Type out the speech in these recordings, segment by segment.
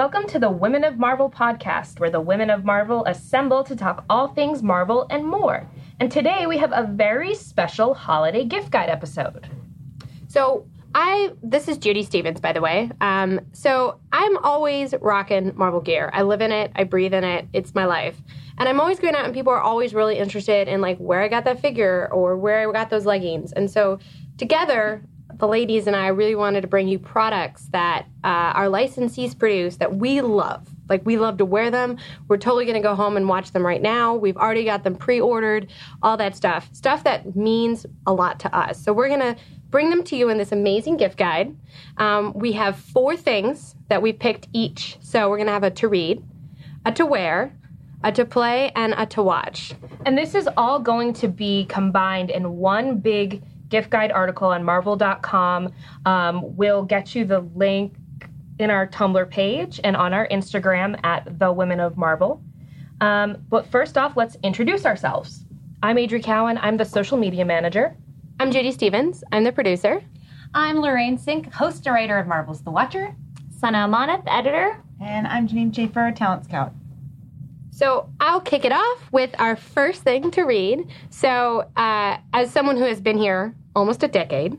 Welcome to the Women of Marvel podcast, where the women of Marvel assemble to talk all things Marvel and more. And today we have a very special holiday gift guide episode. So I this is Judy Stephens, by the way. Um, so I'm always rocking Marvel gear. I live in it. I breathe in it. It's my life. And I'm always going out, and people are always really interested in like where I got that figure or where I got those leggings. And so together, the ladies and I really wanted to bring you products that uh, our licensees produce that we love. Like we love to wear them. We're totally going to go home and watch them right now. We've already got them pre-ordered, all that stuff. Stuff that means a lot to us. So we're going to bring them to you in this amazing gift guide. Um, we have four things that we picked each. So we're going to have a to read, a to wear, a to play, and a to watch. And this is all going to be combined in one big gift guide article on marvel.com. Um, we'll get you the link in our Tumblr page and on our Instagram at the Women of Marvel. Um, but first off, let's introduce ourselves. I'm Adri Cowan. I'm the social media manager. I'm Judy Stephens. I'm the producer. I'm Lorraine Cink, host and writer of Marvel's The Watcher. Sana Amanat, editor. And I'm Jeanine Schaefer, talent scout. So I'll kick it off with our first thing to read. So, uh, as someone who has been here almost a decade,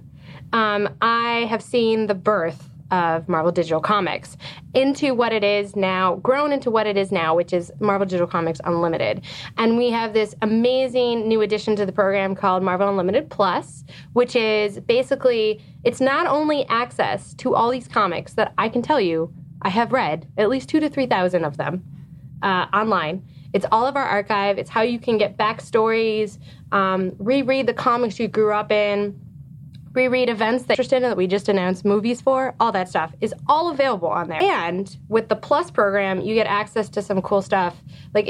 um, I have seen the birth of Marvel Digital Comics into what it is now, grown into what it is now, which is Marvel Digital Comics Unlimited. And we have this amazing new addition to the program called Marvel Unlimited Plus, which is basically it's not only access to all these comics that I can tell you I have read at least two to three thousand of them uh, online. It's all of our archive. It's how you can get backstories, um, reread the comics you grew up in, reread events that you're interested in that we just announced movies for. All that stuff is all available on there. And with the Plus program, you get access to some cool stuff, like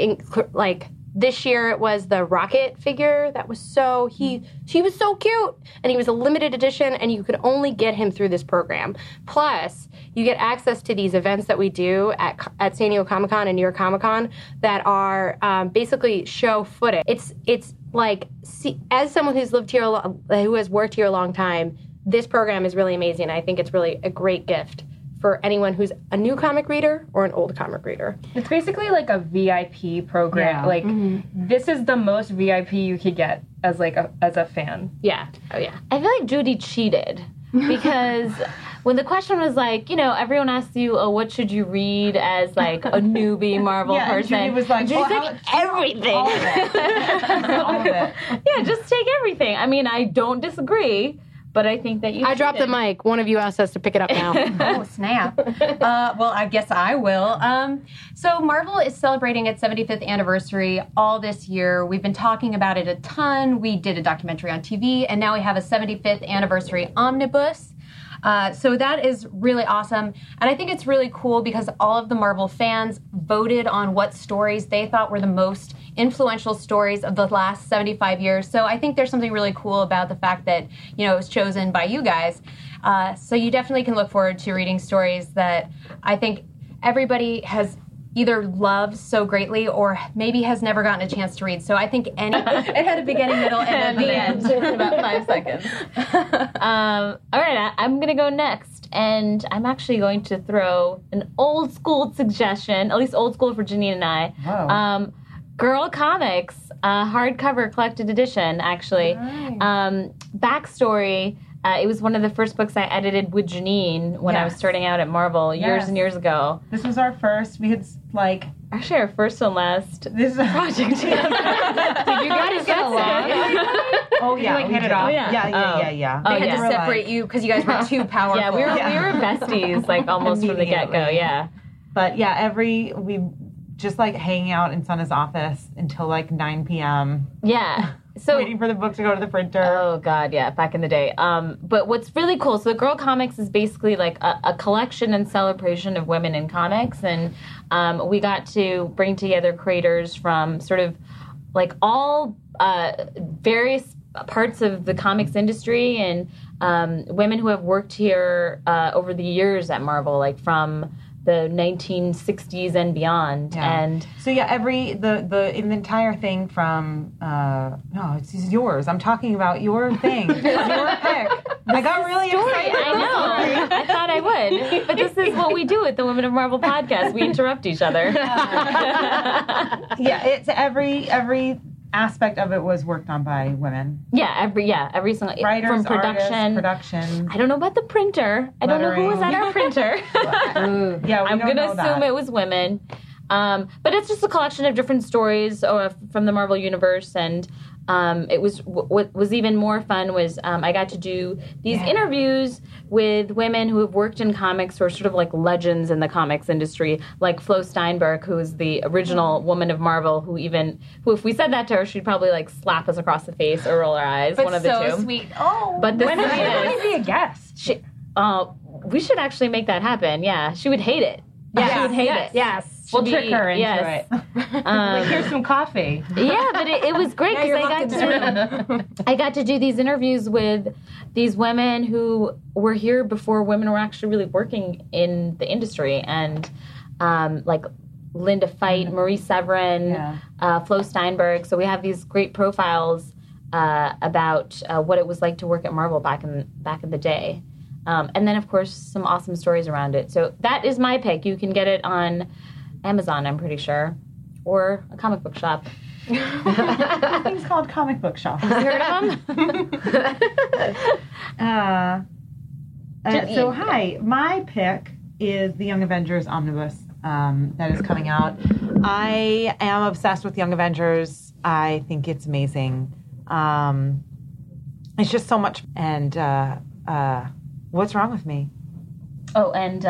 like this year it was the rocket figure that was so he he was so cute and he was a limited edition and you could only get him through this program. Plus you get access to these events that we do at, at san diego comic-con and new york comic-con that are um, basically show footage. It's it's like see, as someone who's lived here who has worked here a long time this program is really amazing. I think it's really a great gift for anyone who's a new comic reader or an old comic reader. It's basically like a VIP program. Yeah. Like mm-hmm. this is the most VIP you could get as like a, as a fan. Yeah. Oh yeah. I feel like Judy cheated because when the question was like, you know, everyone asks you, oh, what should you read as like a newbie Marvel Yeah, and person? Judy was like, Judy's well, like, how- everything. All of it. All of it. yeah, just take everything. I mean, I don't disagree, but I think that you. I dropped the mic. One of you asked us to pick it up now. Oh, snap. uh, well, I guess I will. Um, so, Marvel is celebrating its 75th anniversary all this year. We've been talking about it a ton. We did a documentary on TV, and now we have a 75th anniversary omnibus. Uh, so that is really awesome. And I think it's really cool because all of the Marvel fans voted on what stories they thought were the most influential stories of the last 75 years. So I think there's something really cool about the fact that, you know, it was chosen by you guys. Uh, so you definitely can look forward to reading stories that I think everybody has either loves so greatly or maybe has never gotten a chance to read. So I think any it had a beginning, middle, and At then the end, in about five seconds. Um, all right, I, I'm going to go next, and I'm actually going to throw an old school suggestion, at least old school for Jeanine and I. Wow. Um, Girl Comics, uh, hardcover collected edition, actually. Um, backstory. Uh, it was one of the first books I edited with Jeanine when I was starting out at Marvel years Yes. and years ago. This was our first. We had like Actually, our first and last this is a project together. Did you guys get along? Oh yeah, like, we hit it did. off? yeah? Yeah, yeah, Oh. yeah, yeah. Oh, they had yeah. to We're like- separate you because you guys were too powerful. yeah, we were Yeah. we were besties like almost from the get go. Yeah. But yeah, every we just like hanging out in Sana's office until like 9 p.m. Yeah. So waiting for the book to go to the printer. Oh god, yeah, back in the day. Um, but what's really cool, so the Girl Comics is basically like a, a collection and celebration of women in comics, and um, we got to bring together creators from sort of like all uh, various parts of the comics industry and um, women who have worked here uh, over the years at Marvel, like from the 1960s and beyond. Yeah. And So yeah, every the the entire thing from uh no, it's, it's yours. I'm talking about your thing, your pick. I got really excited. I know. I thought I would. But this is what we do at the Women of Marvel podcast. We interrupt each other. Yeah, it's every every aspect of it was worked on by women. yeah, every yeah, every single Writers, from production. artists, production. I don't know about the printer. I don't know who was at our printer. Yeah, we I'm don't gonna know assume that. it was women. Um, but it's just a collection of different stories uh, from the Marvel universe, and um, it was what was even more fun was um, I got to do these interviews with women who have worked in comics who are sort of like legends in the comics industry, like Flo Steinberg, who is the original woman of Marvel, who even who if we said that to her, she'd probably like slap us across the face or roll her eyes, one of the so two. sweet. Oh, But the When thing I is, to be a guest. she, uh, we should actually make that happen. Yeah, she would hate it. Yeah. She would hate it. Yes. We'll trick her into yes. it. Um, Like, here's some coffee. yeah, but it, it was great because I got to I got to do these interviews with these women who were here before women were actually really working in the industry, and um, like Linda Fite, Marie Severin, Yeah. uh, Flo Steinberg. So we have these great profiles uh, about uh, what it was like to work at Marvel back in back in the day. Um, and then, of course, some awesome stories around it. So that is my pick. You can get it on Amazon, I'm pretty sure, or a comic book shop. Things called comic book shop. You heard of them? Uh, uh, so hi, my pick is the Young Avengers omnibus um, that is coming out. I am obsessed with Young Avengers. I think it's amazing. Um, it's just so much. And uh, uh, what's wrong with me? Oh, and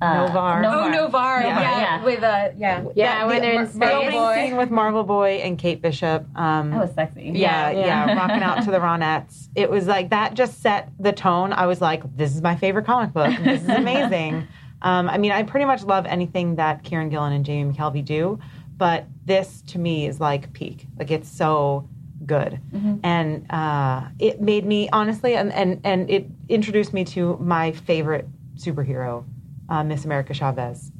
uh, uh, Noh-Varr. oh, Noh-Varr. Yeah. Yeah, Yeah. with a yeah. Yeah, when they're in the space. opening scene with Marvel Boy and Kate Bishop. Um, that was sexy. yeah, yeah, rocking out to the Ronettes. It was like that just set the tone. I was like, this is my favorite comic book. This is amazing. um, I mean, I pretty much love anything that Kieron Gillen and Jamie McKelvie do, but this to me is like peak. Like it's so good, and uh, it made me honestly, and, and and it introduced me to my favorite superhero, uh, Miss America Chavez.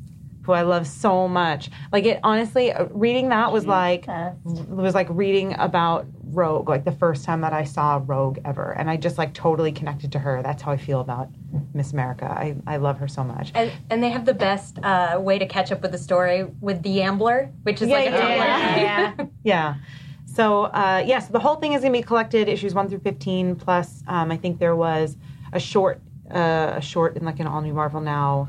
Who I love so much. Like it, honestly, uh, reading that was like it was like reading about Rogue, like the first time that I saw Rogue ever, and I just like totally connected to her. That's how I feel about Miss America. I, I love her so much. And, and they have the best uh, way to catch up with the story with the Ambler, which is Yeah, like a yeah, yeah, yeah. Yeah. So uh, yes, the whole thing is gonna be collected, issues one through fifteen. Plus, um, I think there was a short, uh, a short in like an all new Marvel Now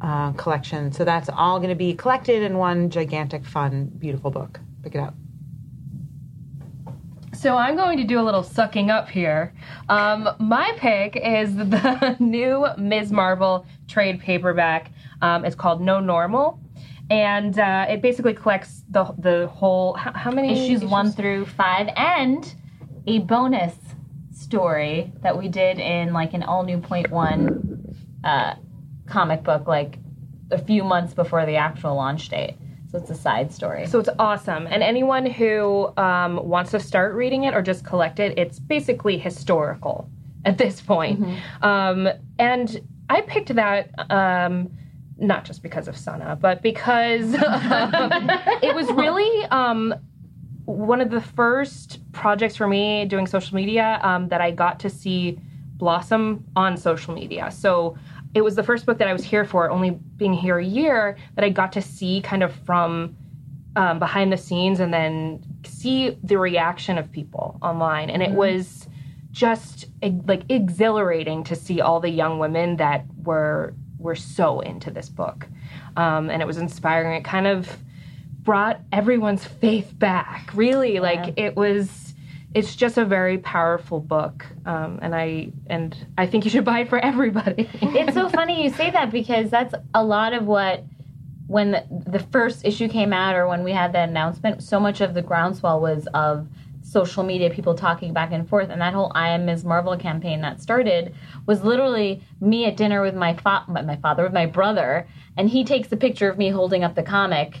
uh, collection. So that's all gonna be collected in one gigantic, fun, beautiful book. Pick it up. So I'm going to do a little sucking up here. Um, my pick is the new Ms. Marvel trade paperback. Um, it's called No Normal, and uh, it basically collects the the whole. How, how many Issues one through five, and a bonus story that we did in like an all new point one uh, comic book, like a few months before the actual launch date. So it's a side story. So it's awesome. And anyone who um, wants to start reading it or just collect it, it's basically historical at this point. Um, and I picked that um, not just because of Sana, but because it was really um, one of the first projects for me doing social media um, that I got to see blossom on social media. So it was the first book that I was here for, only being here a year, that I got to see kind of from um, behind the scenes and then see the reaction of people online. And it was just like exhilarating to see all the young women that were were so into this book. Um, and it was inspiring. It kind of brought everyone's faith back. Really, like it was. It's just a very powerful book, um, and I and I think you should buy it for everybody. it's so funny you say that because that's a lot of what when the, the first issue came out or when we had that announcement so much of the groundswell was of social media people talking back and forth and that whole i am ms marvel campaign that started was literally me at dinner with my, fa- my father with my brother and he takes a picture of me holding up the comic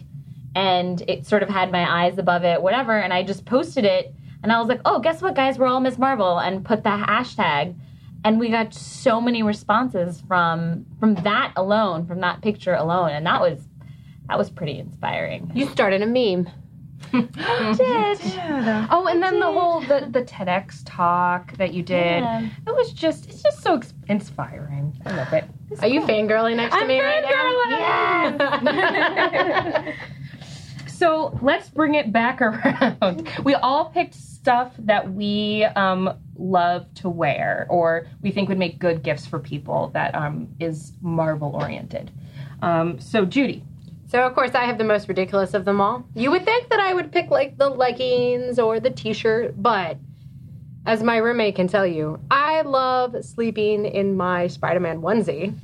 and it sort of had my eyes above it whatever and i just posted it and i was like oh guess what guys we're all Miss marvel and put the hashtag and we got so many responses from from that alone, from that picture alone, and that was that was pretty inspiring. You started a meme. Did oh, and then the whole the, the TEDx talk that you did. Yeah. It was just it's just so inspiring. I love it. Are you fangirling next to I'm me right now? So let's bring it back around. We all picked stuff that we um, love to wear or we think would make good gifts for people that um, is Marvel oriented. Um, so Judy, So of course I have the most ridiculous of them all. You would think that I would pick like the leggings or the t-shirt, but as my roommate can tell you, I love sleeping in my Spider-Man onesie.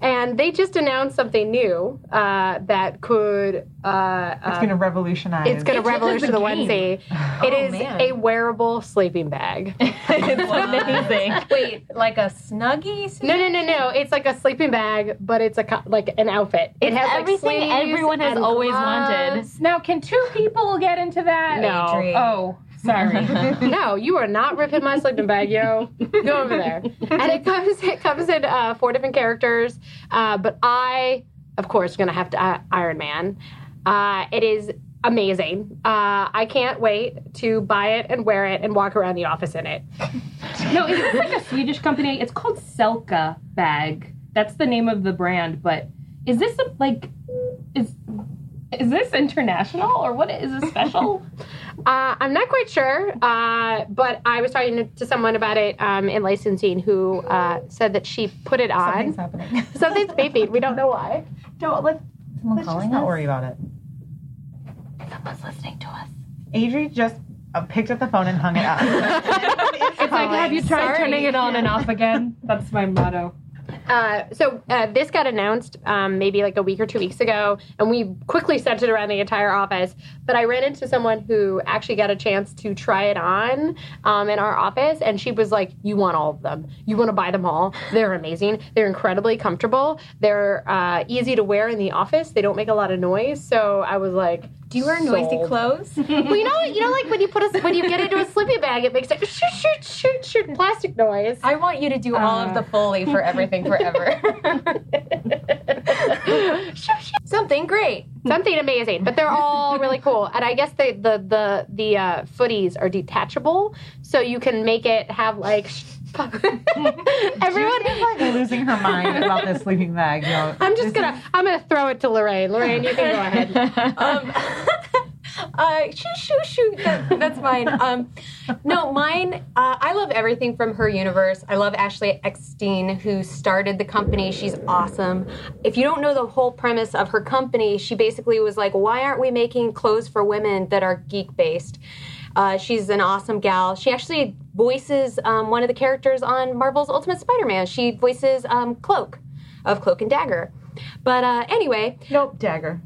And they just announced something new uh, that could uh, It's going to revolutionize. it's going to revolutionize the onesie. It is man. a wearable sleeping bag. it's amazing. Wait, like a snuggie? No, no, no, no. It's like a sleeping bag, but it's a co- like an outfit. It It's has like, everything sleeves everyone has always gloves. now can two people get into that? No. Adrian. Oh, sorry. No, you are not ripping my sleeping bag, yo. Go over there. And it comes it comes in uh, four different characters, uh, but I, of course, gonna have to uh, Iron Man. Uh, it is amazing. Uh, I can't wait to buy it and wear it and walk around the office in it. no, it's like a Swedish company. It's called Selka Bag. That's the name of the brand. But is this a, like is is this international or what is this special? Uh, I'm not quite sure, uh, but I was talking to someone about it um, in licensing who uh, said that she put it on. Something's happening. Something's beeping. We don't know why. Don't let, Someone let's just calling not worry about it. Someone's listening to us. Adri just uh, picked up the phone and hung it up. it's It's like, have you tried Sorry. turning it on and off again? That's my motto. Uh, so uh, this got announced um, maybe like a week or two weeks ago, and we quickly sent it around the entire office. But I ran into someone who actually got a chance to try it on um, in our office, and she was like, "You want all of them? You want to buy them all? They're amazing. They're incredibly comfortable. They're uh, easy to wear in the office. They don't make a lot of noise." So I was like, Do you wear noisy Sold. clothes? well, you know, you know, like when you put a when you get into a sleeping bag, it makes like shoot, shoot, shoot, shoot, plastic noise. I want you to do all of the Foley for everything forever. Something great. Something amazing, but they're all really cool. And I guess the the the the uh, footies are detachable, so you can make it have like everyone. is like losing her mind about this sleeping bag. You know, I'm just gonna I'm gonna throw it to Lorraine. Lorraine, you can go ahead. um, uh, shoot, shoot, shoot. That, that's mine. Um, no, mine. Uh, I love everything from her universe. I love Ashley Eckstein, who started the company. She's awesome. If you don't know the whole premise of her company, she basically was like, "Why aren't we making clothes for women that are geek based?" Uh, she's an awesome gal. She actually voices um, one of the characters on Marvel's Ultimate Spider-Man. She voices um, Cloak of Cloak and Dagger. But uh, anyway, nope, dagger.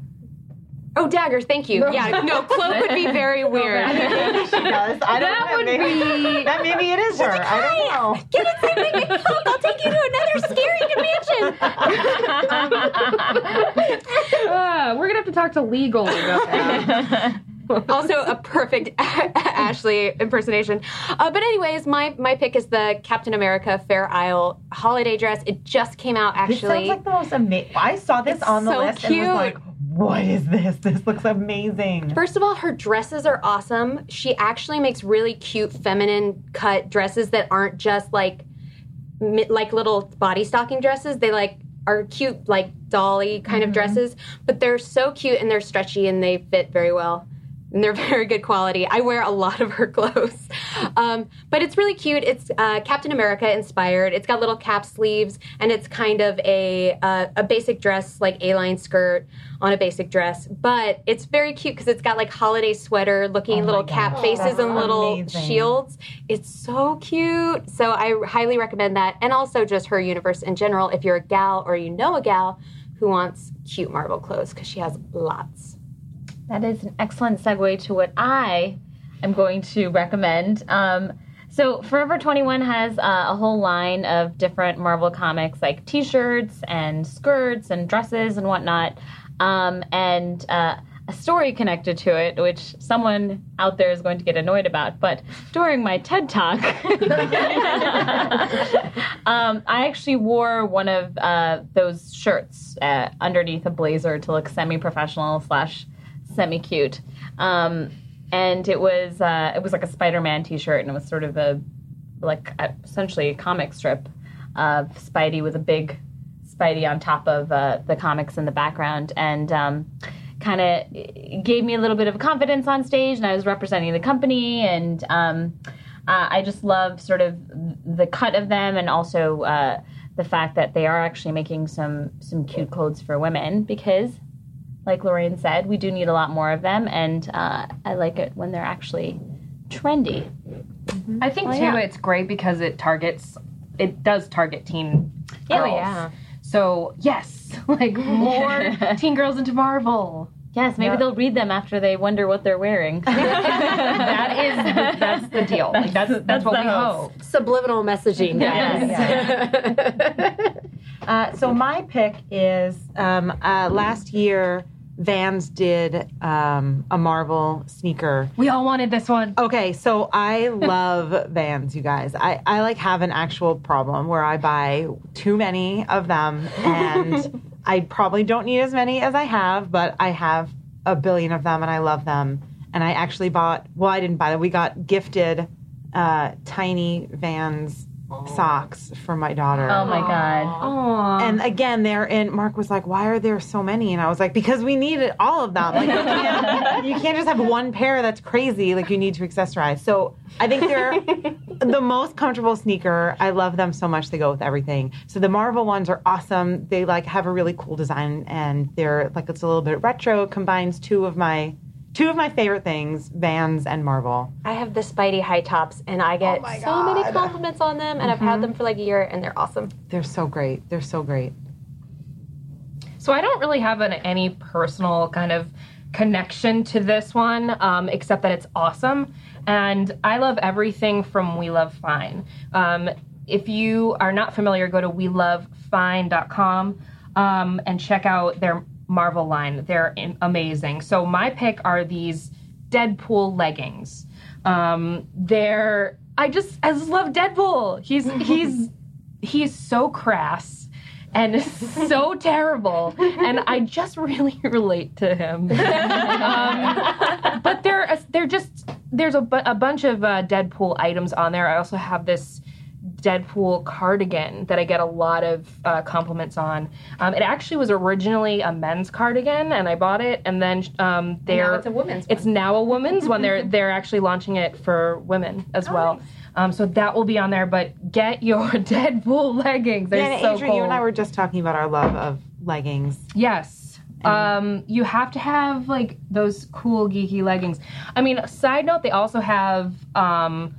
Oh, daggers! Thank you. Yeah, no, cloak would be very weird. Maybe she does. I don't That know. would maybe, be- that maybe it is her. I don't know. Get it, same thing cloak. I'll take you to another scary dimension. Uh, we're gonna have to talk to legal about that. also, a perfect Ashley impersonation. Uh, but anyways, my my pick is the Captain America Fair Isle holiday dress. It just came out This sounds actually. like the most amazing. I saw this It's on the so list and cute. was like, "What is this? This looks amazing." First of all, her dresses are awesome. She actually makes really cute feminine cut dresses that aren't just like like little body stocking dresses. They like are cute like dolly kind of dresses, but they're so cute and they're stretchy and they fit very well. And they're very good quality. I wear a lot of her clothes, um, but it's really cute. It's uh, Captain America inspired. It's got little cap sleeves, and it's kind of a uh, a basic dress, like a line skirt on a basic dress. But it's very cute because it's got like holiday sweater looking Oh little cap faces that's and little amazing. shields. It's so cute. So I highly recommend that, and also just her universe in general. If you're a gal or you know a gal who wants cute Marvel clothes, because she has lots. That is an excellent segue to what I am going to recommend. Um, so, Forever 21 has uh, a whole line of different Marvel comics, like t shirts and skirts and dresses and whatnot. Um, and uh, a story connected to it, which someone out there is going to get annoyed about. But during my TED talk, um, I actually wore one of uh, those shirts uh, underneath a blazer to look semi-professional slash semi-cute. Um, and it was uh, it was like a Spider-Man T-shirt, and it was sort of a like a, essentially a comic strip of Spidey with a big Spidey on top of uh, the comics in the background, and um, kind of gave me a little bit of confidence on stage. And I was representing the company, and um, uh, I just love sort of the cut of them, and also uh, the fact that they are actually making some some cute clothes for women because. Like Lorraine said, we do need a lot more of them, and uh, I like it when they're actually trendy. I think too, yeah. it's great because it targets, it does target teen Oh, girls. yeah. So yes, like more teen girls into Marvel. Yes, maybe they'll read them after they wonder what they're wearing. that is the, that's the deal. Like that's that's, that's what we hopes. hope. Subliminal messaging, guys. Uh, so my pick is um, uh, last year Vans did um, a Marvel sneaker. We all wanted this one. Okay, so I love Vans, you guys. I, I like have an actual problem where I buy too many of them, and I probably don't need as many as I have, but I have a billion of them, and I love them. And I actually bought. Well, I didn't buy them. We got gifted uh, tiny Vans socks for my daughter. oh my god. Aww. And again, they're in. Mark was like, "Why are there so many?" And I was like, "Because we needed all of them. Like, you can't, you can't just have one pair. That's crazy. Like, you need to accessorize." So I think they're the most comfortable sneaker. I love them so much. They go with everything. So the Marvel ones are awesome. They like have a really cool design, and they're like it's a little bit retro. Combines two of my two of my favorite things: Vans and Marvel. I have the Spidey high tops, and I get so many compliments on them, and I've had them for like a year, and they're awesome. They're so great. They're so great. So I don't really have an, any personal kind of connection to this one, um, except that it's awesome, and I love everything from We Love Fine. Um, if you are not familiar, go to we love welovefine.com um, and check out their Marvel line. They're in- amazing. So my pick are these Deadpool leggings. Um, they're I just I just love Deadpool. He's he's he's so crass and so terrible, and I just really relate to him. um, but they're they're just there's a, bu- a bunch of uh, Deadpool items on there. I also have this Deadpool cardigan that I get a lot of uh, compliments on. Um, it actually was originally a men's cardigan, and I bought it, and then um, they're it's a women's It's now a women's one. They're they're actually launching it for women as well. Um, so that will be on there. But get your Deadpool leggings. They're Yeah, and so Adrian, cool. you and I were just talking about our love of leggings. Yes. Um, you have to have like those cool geeky leggings. I mean, side note, they also have um,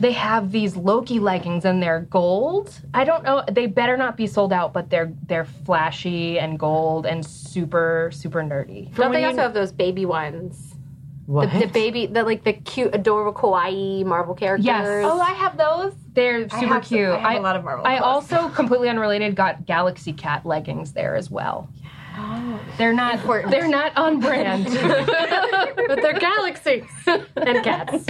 they have these Loki leggings and they're gold. I don't know. They better not be sold out, but they're they're flashy and gold and super super nerdy. Don't they also have those baby ones? What? The, the baby, the like the cute, adorable kawaii Marvel characters. Yes. Oh, I have those. They're super have some- cute. I have a lot of Marvel I clothes. also completely unrelated got Galaxy Cat leggings there as well. Oh, They're not Important. they're not on brand. but they're galaxies and cats.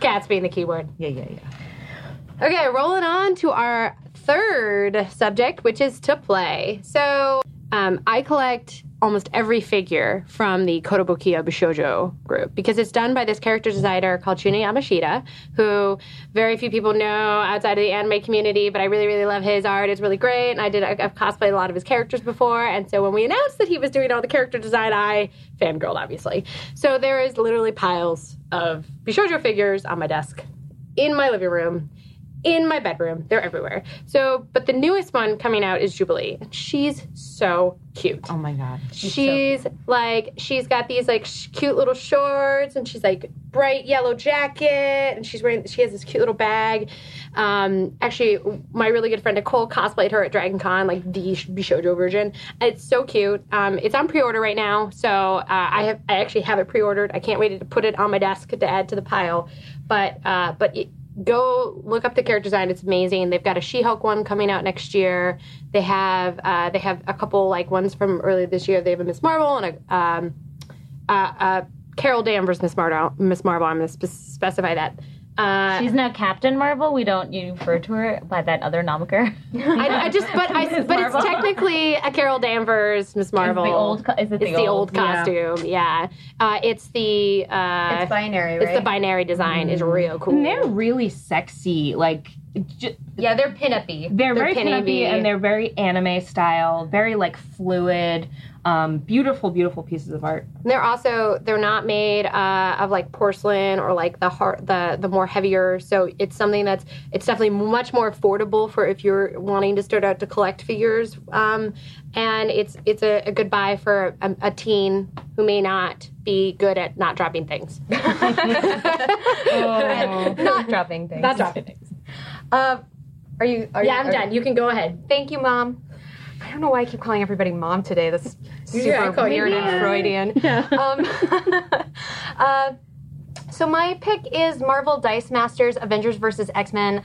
Cats being the key word. yeah, yeah, yeah. Okay, rolling on to our third subject, which is to play. So, um, I collect almost every figure from the Kotobukiya Bishojo group because it's done by this character designer called Shunya Yamashita, who very few people know outside of the anime community, but I really, really love his art. It's really great, and I did I've cosplayed a lot of his characters before, and so when we announced that he was doing all the character design, I fangirled obviously. So there is literally piles of Bishojo figures on my desk, in my living room in my bedroom. They're everywhere. So, but the newest one coming out is Jubilee. And she's so cute. Oh my god. She's like, she's got these like sh- cute little shorts, and she's like bright yellow jacket, and she's wearing. She has this cute little bag. Um, actually, my really good friend Nicole cosplayed her at Dragon Con, like the Bishojo version. It's so cute. Um, it's on pre-order right now, so uh, I have. I actually have it pre-ordered. I can't wait to put it on my desk to add to the pile. But uh, but. It, go look up the character design it's amazing they've got a she-hulk one coming out next year they have uh, they have a couple like ones from earlier this year they have a miss marvel and a um, uh, uh, Carol Danvers, Miss Marvel. Miss Marvel. I'm going to spe- specify that. Uh, She's now Captain Marvel. We don't you refer to her by that other nomiker. I, I just, but I, but Marvel. it's technically a Carol Danvers, Miss Marvel. the old is it it's the the old- old, yeah. costume? Yeah, Uh, it's the uh, It's binary, it's the binary design. is real cool. And they're really sexy. Like, j- yeah, they're pin-uppy. they're, They're very pin-uppy. pin and they're very anime style, very like fluid, um, beautiful, beautiful pieces of art. They're also they're not made uh, of like porcelain or like the hard the the more heavier. So it's something that's it's definitely much more affordable for if you're wanting to start out to collect figures. Um, and it's it's a, a good buy for a, a teen who may not be good at not dropping things. Not dropping things. not dropping things. Uh, are you? Are Yeah, you, I'm done. You can go ahead. Thank you, mom. I don't know why I keep calling everybody mom today. That's super Yeah, weird and. Freudian. Um, uh, so my pick is Marvel Dice Masters Avengers vs X Men.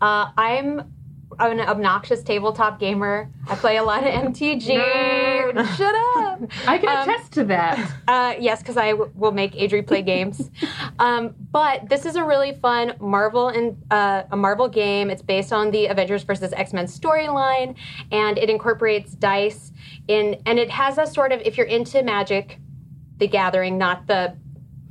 Uh, I'm an obnoxious tabletop gamer. I play a lot of MTG. Shut up. I can Um, attest to that. Uh, yes, because I w- will make Adri play games. um, but this is a really fun Marvel and uh, a Marvel game. It's based on the Avengers versus X Men storyline, and it incorporates dice in, and it has a sort of if you're into Magic, the Gathering, not the.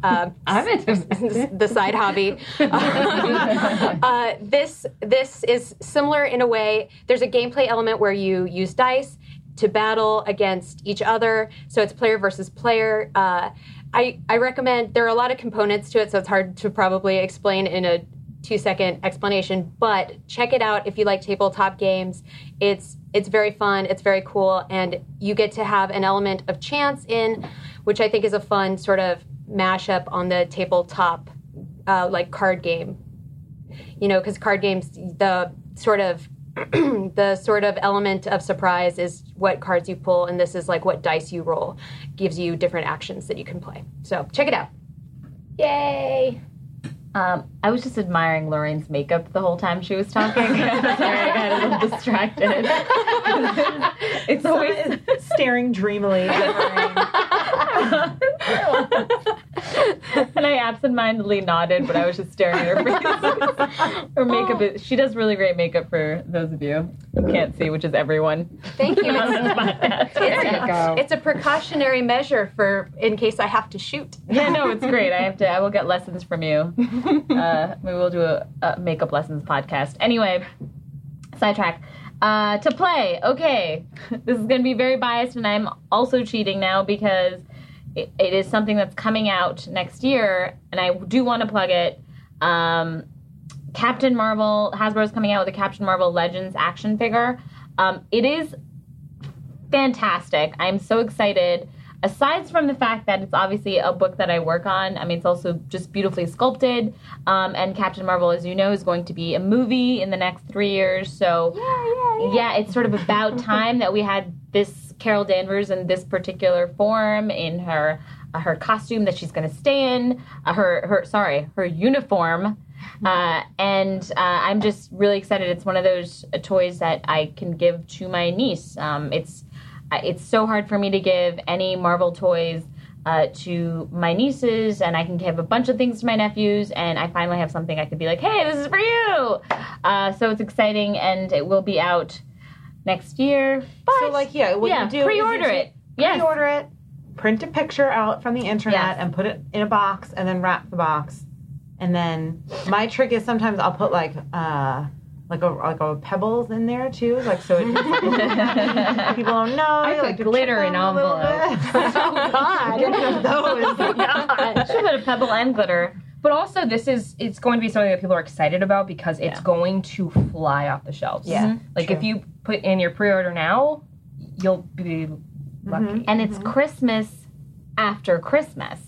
Uh, I'm the side hobby. uh, this this is similar in a way. There's a gameplay element where you use dice to battle against each other. So it's player versus player. Uh, I I recommend. There are a lot of components to it, so it's hard to probably explain in a two second explanation. But check it out if you like tabletop games. It's it's very fun. It's very cool, and you get to have an element of chance in, which I think is a fun sort of mashup on the tabletop uh, like card game. You know, because card games, the sort of the sort of element of surprise is what cards you pull, and this is like what dice you roll gives you different actions that you can play. So check it out. Yay! Um, I was just admiring Lorraine's makeup the whole time she was talking. Sorry, I got a little distracted. it's always staring dreamily at Lorraine. and I absentmindedly nodded, but I was just staring at her face. her makeup is, she does really great makeup for those of you who can't see, which is everyone. Thank you. on this podcast. There you go. It's a precautionary measure for in case I have to shoot. Yeah, no, it's great. I have to. I will get lessons from you. Uh, maybe we'll do a, a makeup lessons podcast. Anyway, sidetrack. Uh, to play, okay. This is going to be very biased, and I'm also cheating now because it, it is something that's coming out next year, and I do want to plug it. Um, Captain Marvel, Hasbro is coming out with a Captain Marvel Legends action figure. Um, it is fantastic. I'm so excited. Aside from the fact that it's obviously a book that I work on, I mean, it's also just beautifully sculpted. Um, and Captain Marvel, as you know, is going to be a movie in the next three years. So, yeah, yeah, yeah. yeah, it's sort of about time that we had this Carol Danvers in this particular form in her uh, her costume that she's going to stay in, uh, her her sorry, her uniform. Uh, and uh, I'm just really excited. It's one of those uh, toys that I can give to my niece. Um, it's uh, it's so hard for me to give any Marvel toys uh, to my nieces, and I can give a bunch of things to my nephews, and I finally have something I could be like, "Hey, this is for you." Uh, so it's exciting, and it will be out next year. But so, like, yeah, what yeah, you do is pre-order you it. Yes. Pre-order it, print a picture out from the internet, Yes. and put it in a box, and then wrap the box. And then my trick is sometimes I'll put like uh like a like a pebbles in there too, like so it people don't know. I put like, glitter in them a little envelopes. oh God, those. God. Should put a pebble and glitter. But also, this is it's going to be something that people are excited about because it's Yeah. going to fly off the shelves. Yeah, like if you put in your pre-order now, you'll be lucky. And it's Christmas after Christmas.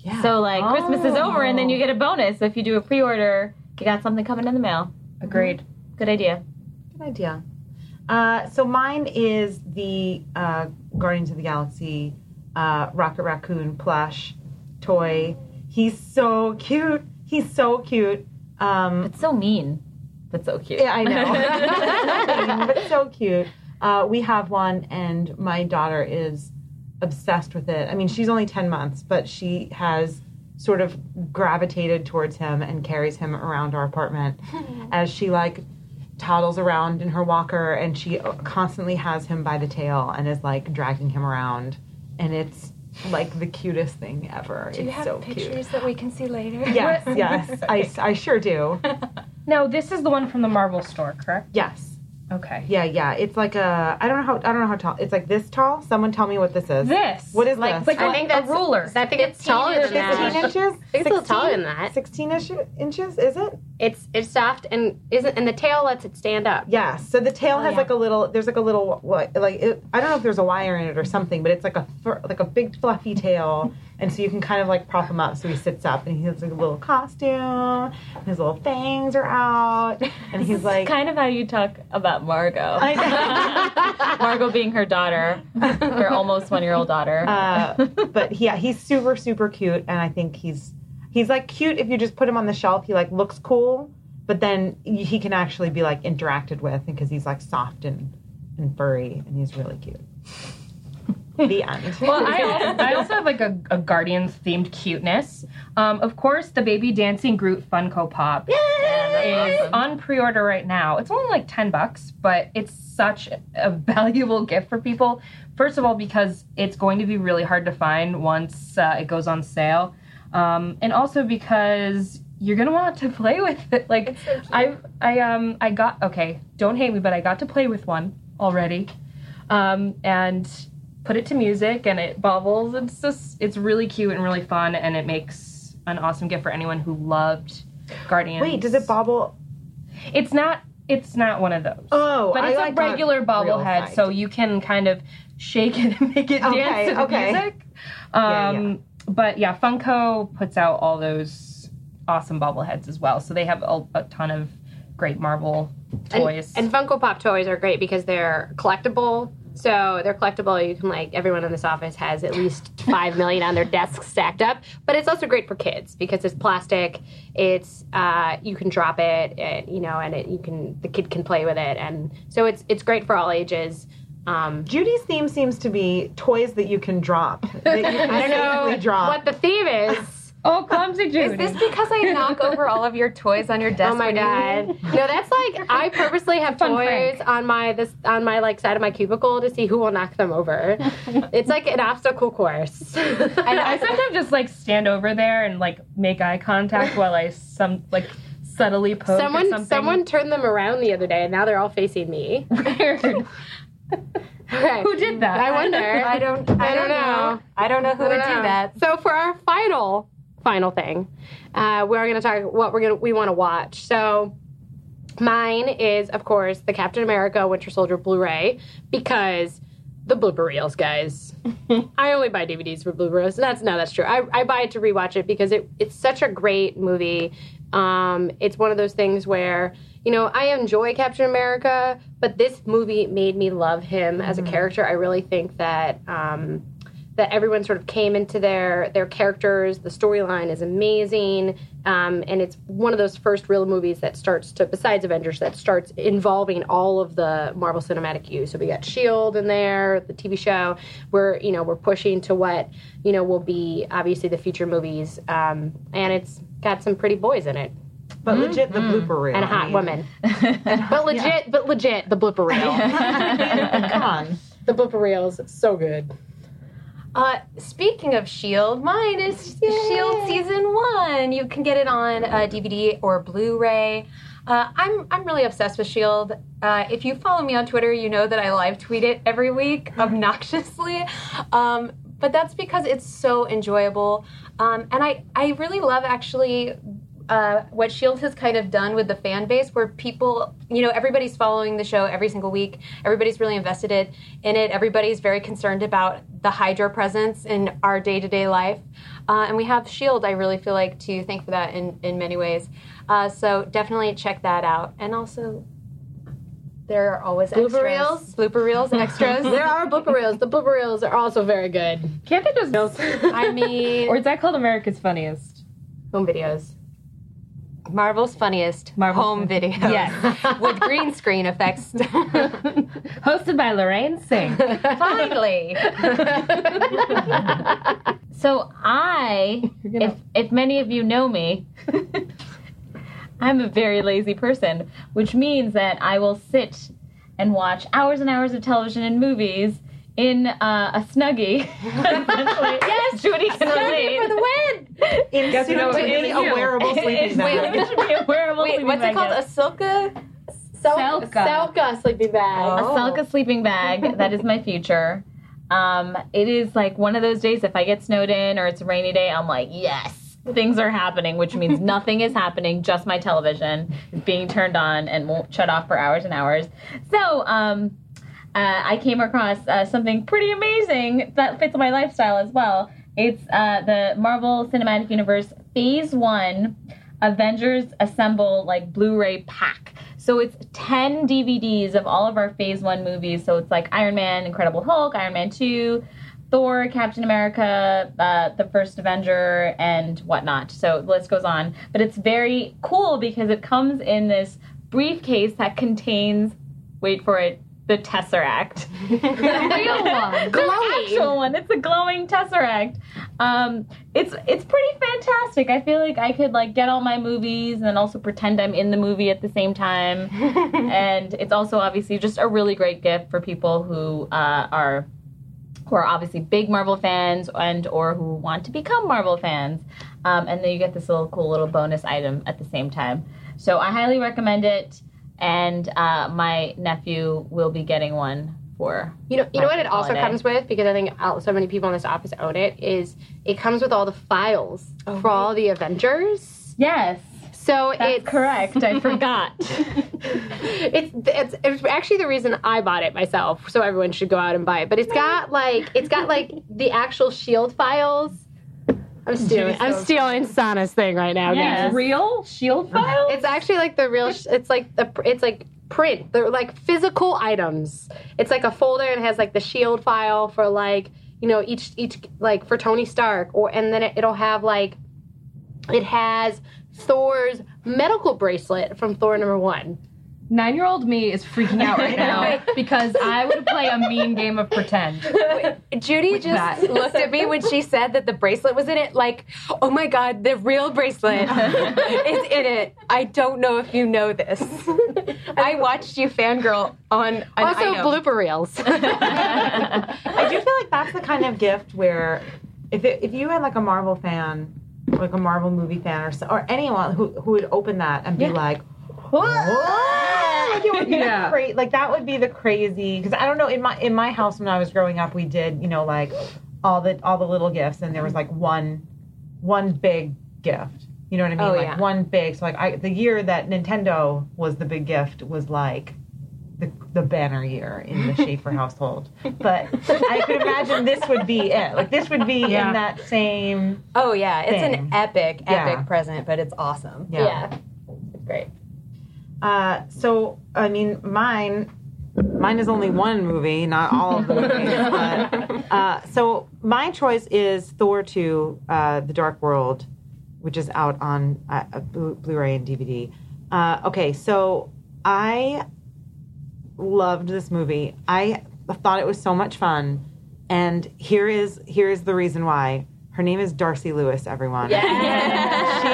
Yeah. So like Christmas is over and then you get a bonus. So if you do a pre-order, you got something coming in the mail. Agreed. Good idea. Good idea. Uh, so mine is the uh, Guardians of the Galaxy uh, Rocket Raccoon plush toy. He's so cute. He's so cute. Um, It's so mean, but so cute. yeah, I know, but so cute. Uh, we have one, and my daughter is obsessed with it. I mean, she's only 10 months, but she has sort of gravitated towards him and carries him around our apartment as she like toddles around in her walker and she constantly has him by the tail and is like dragging him around and it's like the cutest thing ever. Do you it's have so pictures cute. that we can see later? Yes, yes. I, I sure do. Now, this is the one from the Marvel store, correct? Yes. Okay. Yeah, yeah. It's like a I don't know how I don't know how tall. It's like this tall. Someone tell me what this is. This. What is like, this? Like I a, think that's a ruler. I think it's taller than 15 that. inches? I think it's a little taller than that. 16 -ish inches, is it? It's it's soft and isn't and the tail lets it stand up. Yeah. So the tail has yeah. like a little. There's like a little what like it, I don't know if there's a wire in it or something, but it's like a like a big fluffy tail, and so you can kind of like prop him up so he sits up and he has like a little costume. His little fangs are out, and he's like. kind of how you talk about Margot. I Margot being her daughter, her almost one year old daughter. uh, but yeah, he's super super cute, and I think he's he's like cute if you just put him on the shelf. He like looks cool, but then he can actually be like interacted with because he's like soft and and furry, and he's really cute. the end. Well, I also, I also have like a, a Guardians themed cuteness. Um, of course, the baby dancing Groot Funko Pop is on pre-order right now. It's only like ten bucks, but it's such a valuable gift for people. First of all, because it's going to be really hard to find once uh, it goes on sale, um, and also because you're gonna want to play with it. Like I, I um, I got okay. Don't hate me, but I got to play with one already, um, and put it to music and it bubbles. It's just it's really cute and really fun and it makes an awesome gift for anyone who loved Guardians. Wait, does it bobble? It's not it's not one of those. Oh, but I it's like a regular bobblehead, so you can kind of shake it and make it Okay, dance to the okay. music. Yeah, Um, But yeah, Funko puts out all those awesome bobbleheads as well. So they have a, a ton of great Marvel toys. And Funko Pop toys are great because they're collectible. So they're collectible. You can like everyone in this office has at least five million on their desk stacked up. But it's also great for kids because it's plastic. It's uh, you can drop it, and, you know, and it, you can the kid can play with it, and so it's it's great for all ages. Um, Judy's theme seems to be toys that you can drop. That you can I don't know drop. what the theme is. oh, clumsy Judy. Is this because I knock over all of your toys on your desk? Oh my god! No, that's like I purposely have Fun toys prank. on my this on my like side of my cubicle to see who will knock them over. it's like an obstacle course. And I sometimes just like stand over there and like make eye contact while I some like subtly poke or someone someone turned them around the other day, and now they're all facing me. Weird. Okay. Who did that? I wonder. I don't. I, I don't don't know. know. I don't know who would don't do know. that. So for our final final thing, uh, we're going to talk what we're going to we want to watch. So mine is of course the Captain America Winter Soldier Blu-ray because the blooper reels, guys. I only buy DVDs for blooper reels. That's no, that's true. I, I buy it to rewatch it because it, it's such a great movie. Um, it's one of those things where you know I enjoy Captain America, but this movie made me love him as a character. I really think that. Um, that everyone sort of came into their their characters. The storyline is amazing, um, and it's one of those first real movies that starts to, besides Avengers, that starts involving all of the Marvel Cinematic U. So we got Shield in there, the TV show. We're you know we're pushing to what you know will be obviously the future movies, um, and it's got some pretty boys in it but legit, the blooper reel. and a I hot mean, woman. but legit, but legit, the blooper reel. Come on. the blooper reel is so good. Uh, speaking of Shield, mine is Shield season one. You can get it on uh, DVD or Blu-ray. Uh, I'm I'm really obsessed with Shield. Uh, if you follow me on Twitter, you know that I live tweet it every week obnoxiously. Um, but that's because it's so enjoyable, um, and I I really love actually uh, what Shield has kind of done with the fan base, where people, you know, everybody's following the show every single week. Everybody's really invested it, in it. Everybody's very concerned about the Hydra presence in our day to day life. Uh, and we have Shield, I really feel like, to thank for that in, in many ways. Uh, so definitely check that out. And also, there are always Blooper extras. reels? Blooper reels, extras. There are blooper reels. The blooper reels are also very good. Can't they just I mean, or is that called America's Funniest? Home videos. Marvel's funniest Marvel's home video. Yes. with green screen effects. Hosted by Lorraine Cink. Finally. So I, if if many of you know me, I'm a very lazy person, which means that I will sit and watch hours and hours of television and movies in uh, a snuggie. yes, Judy can relate. for the win. In Guess soon what to be a wearable sleeping bag. it should be a wearable Wait, sleeping what's it bag, called? A Silka? Sil- Selka. Selka sleeping bag. a Selka sleeping bag. That is my future. Um, it is like one of those days. If I get snowed in or it's a rainy day, I'm like, yes, things are happening, which means nothing is happening. Just my television is being turned on and won't shut off for hours and hours. So, um, uh, I came across uh, something pretty amazing that fits my lifestyle as well. It's uh, the Marvel Cinematic Universe Phase One Avengers Assemble like Blu-ray pack. So it's 10 DVDs of all of our Phase 1 movies. So it's like Iron Man, Incredible Hulk, Iron Man 2, Thor, Captain America, uh, the first Avenger, and whatnot. So the list goes on. But it's very cool because it comes in this briefcase that contains, wait for it, the Tesseract. The real one. the actual one. It's a glowing tesseract. Um, it's it's pretty fantastic. I feel like I could like get all my movies and then also pretend I'm in the movie at the same time. and it's also obviously just a really great gift for people who uh, are who are obviously big Marvel fans and or who want to become Marvel fans. Um, and then you get this little cool little bonus item at the same time. So I highly recommend it. And uh, my nephew will be getting one for You know, you know what it also holiday. comes with because I think so many people in this office own it. Is it comes with all the files for all the Avengers. yes. So That's it's correct. I forgot. it's, it's it's actually the reason I bought it myself. So everyone should go out and buy it. But it's got like it's got like the actual Shield files. I'm stealing. I'm stealing Sana's thing right now. Yes. guys. Real shield uh, file? It's actually like the real. sh- It's like the. It's like print. They're like physical items. It's like a folder and it has like the shield file for like you know each each like for Tony Stark or and then it, it'll have like it has Thor's medical bracelet from Thor number one. Nine year old me is freaking out right now because I would play a mean game of pretend. Judy just that. looked at me when she said that the bracelet was in it, like, oh my god, the real bracelet is in it. I don't know if you know this. I watched you fangirl on an Also, item. blooper reels. I do feel like that's the kind of gift where if it, if you had like a Marvel fan, like a Marvel movie fan, or so, or anyone who who would open that and be like, "What?" Like, it would be Yeah. cra- like that would be the crazy because I don't know in my in my house when I was growing up we did you know like all the all the little gifts and there was like one one big gift. You know what I mean? Oh, like yeah. one big. So like I, the year that Nintendo was the big gift was like the, the banner year in the Schaefer household. But I could imagine this would be it. Like this would be Yeah. in that same. oh yeah, it's Thing. an epic, epic Yeah. present, but it's awesome. Yeah. yeah. It's great. Uh, so I mean, mine. Mine is only one movie, not all of the movies. but, uh, so my choice is Thor 2, uh, The Dark World, which is out on uh, uh, Blu- Blu-ray and DVD. Uh, okay, so I loved this movie. I thought it was so much fun, and here is here is the reason why. Her name is Darcy Lewis. Everyone, she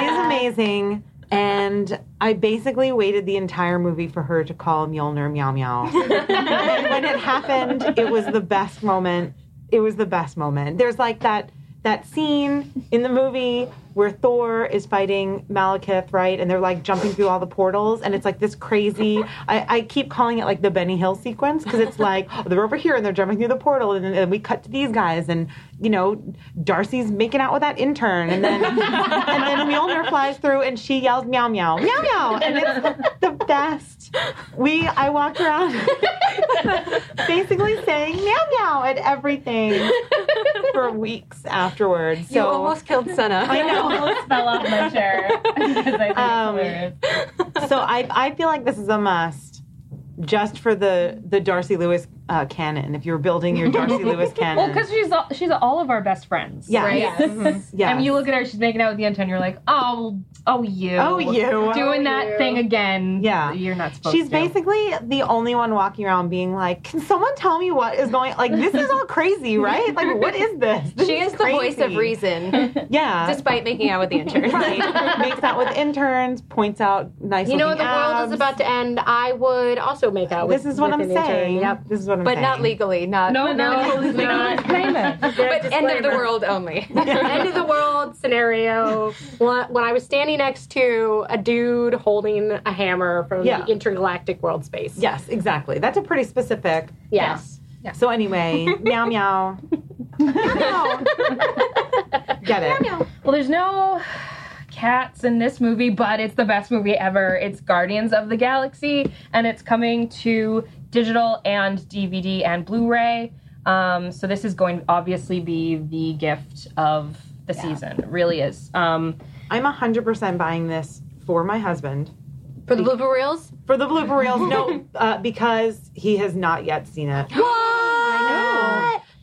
is amazing. And I basically waited the entire movie for her to call Mjolnir meow meow. and when it happened, it was the best moment. It was the best moment. There's like that that scene in the movie where Thor is fighting Malekith, right? And they're like jumping through all the portals, and it's like this crazy. I, I keep calling it like the Benny Hill sequence because it's like oh, they're over here and they're jumping through the portal, and then we cut to these guys, and you know Darcy's making out with that intern, and then and then Mjolnir flies through, and she yells meow meow meow meow, and it's the best. We I walked around basically saying meow meow at everything for weeks afterwards. So you almost killed Sana. I know. Almost fell off my chair because I think Um, so I I feel like this is a must just for the the Darcy Lewis uh, canon. If you're building your Darcy Lewis canon, Well, because she's all, she's all of our best friends. yeah, Right? yes, yes. And you look at her, she's making out with the intern. You're like, oh, oh, you. Oh, you. Doing that thing again. Yeah. You're not supposed She's to. basically the only one walking around being like, "Can someone tell me what is going? Like, this is all crazy, right? Like, what is this? This She is the voice of reason, Yeah, despite making out with the intern. right. Makes out with interns, points out nice. You know, looking the world is about to end. I would also make out with This is what with I'm an intern. saying. Yep. This is what I'm But saying. not legally, not no, no, no, not. but end of the world only. end of the world scenario. When when I was standing next to a dude holding a hammer from Yeah. the intergalactic world space. Yes, exactly. That's a pretty specific. Yes. So anyway, meow meow. meow. Get it? Well, there's no cats in this movie, but it's the best movie ever. It's Guardians of the Galaxy, and it's coming to digital and DVD and Blu-ray. Um, so this is going to obviously be the gift of the season. It really is. Um, I'm 100% buying this for my husband. For the blooper reels. For the blooper reels, no, uh, because he has not yet seen it. What?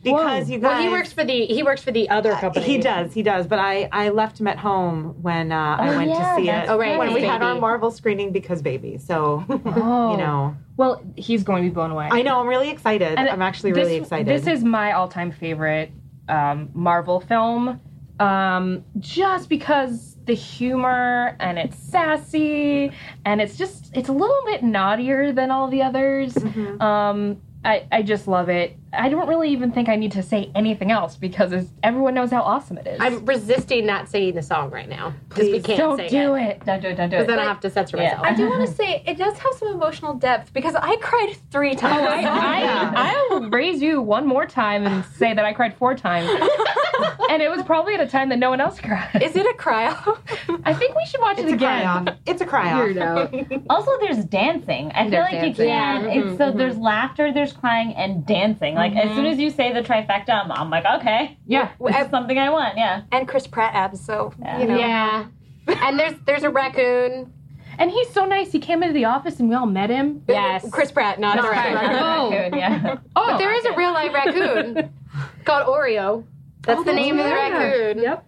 Because you guys, Well, he works for the he works for the other company. He does, he does. But I, I left him at home when uh, I went yeah, to see it. Oh, right, when we because had our. Marvel screening because baby. So oh, you know, Well, he's going to be blown away. I know I'm really excited. And I'm actually this- really excited. This is my all-time favorite um, Marvel film, um, just because the humor and it's sassy and it's just it's a little bit naughtier than all the others. Mm-hmm. Um, I, I just love it. I don't really even think I need to say anything else because it's, everyone knows how awesome it is. I'm resisting not saying the song right now because we Please can't don't say do it. it. Don't do it. Don't do it. Because then I have to censor Yeah. myself. I do want to say it does have some emotional depth because I cried three oh, times. I, I, I will raise you one more time and say that I cried four times. and it was probably at a time that no one else cried. Is it a cry off? I think we should watch it's it again. off. It's a cry off. Also, there's dancing. I feel like dancing. you can. Yeah. It's so mm-hmm. there's laughter, there's crying, and dancing. Like as soon mm-hmm. as you say the trifecta, I'm, I'm like, okay, Yeah. this is something I want. Yeah. and Chris Pratt abs, so you know. Yeah. and there's there's a raccoon. And he's so nice. He came into the office and we all met him. Yes. Chris Pratt, not That's the right. raccoon. Oh. Raccoon, yeah. Oh, But there is a real life raccoon called Oreo. That's oh, the name of the raccoon. Yep.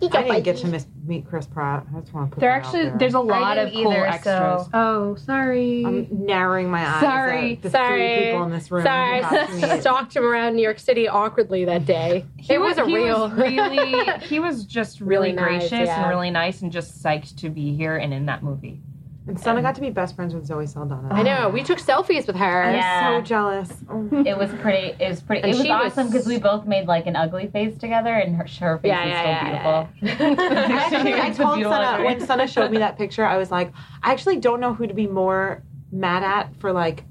He I didn't get to miss, meet Chris Pratt. I just want to put There that actually out there. there's a lot of cool either, extras. so- Oh, sorry. I'm narrowing my eyes. Sorry. at the Sorry. three people in this room. Sorry, who got to stalked him around New York City awkwardly that day. it was, a real. Was really, he was just really, Really nice, gracious yeah. and really nice and just psyched to be here and in that movie. And Sana got to be best friends with Zoe Saldana. I know. We took selfies with her. I'm Yeah. So jealous. Oh. It was pretty. It was pretty. And it was she was- awesome because we both made like an ugly face together, and her, her face Yeah, was yeah, still yeah, beautiful. Actually, I It's a told beautiful Sana actor. when Sana showed me that picture, I was like, I actually don't know who to be more mad at for like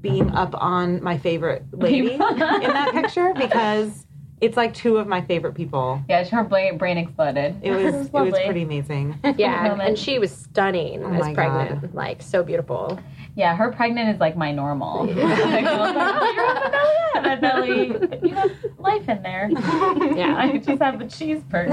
being up on my favorite lady in that picture because it's like two of my favorite people. Yeah, her brain, brain exploded. It was it was lovely. pretty amazing. Yeah, and she was stunning Oh as my pregnant. Like, so beautiful. Yeah, her pregnant is like my normal. Like, I was like, oh, you're on the belly. Yeah, belly. You have life in there. Yeah. I just have a cheese perk.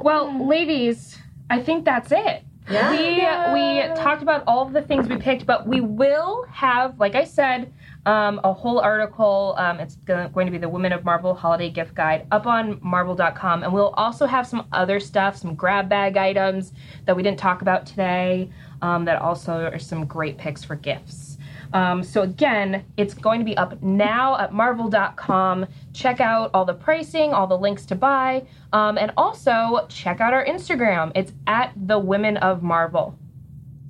Well, ladies, I think that's it. Yeah. We we talked about all of the things we picked, but we will have, like I said, um, a whole article. Um, it's go- going to be the Women of Marvel Holiday Gift Guide up on Marvel.com, and we'll also have some other stuff, some grab bag items that we didn't talk about today. Um, that also are some great picks for gifts. Um, so again, it's going to be up now at marvel.com. Check out all the pricing, all the links to buy, um, and also check out our Instagram. It's at the Women of Marvel.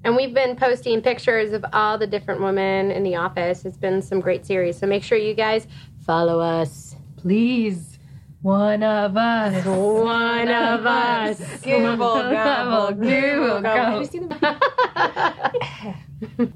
And we've been posting pictures of all the different women in the office. It's been some great series. So make sure you guys follow us. Please, one of us. One of us. Google, gobble, Google, gobble.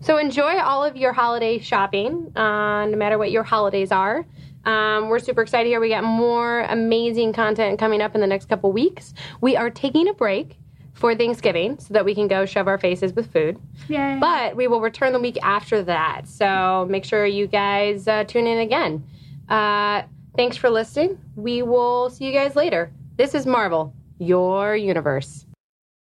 So enjoy all of your holiday shopping, uh, no matter what your holidays are. Um, we're super excited here. We got more amazing content coming up in the next couple weeks. We are taking a break for Thanksgiving so that we can go shove our faces with food. Yay. But we will return the week after that. So make sure you guys uh, tune in again. Uh, thanks for listening. We will see you guys later. This is Marvel, your universe.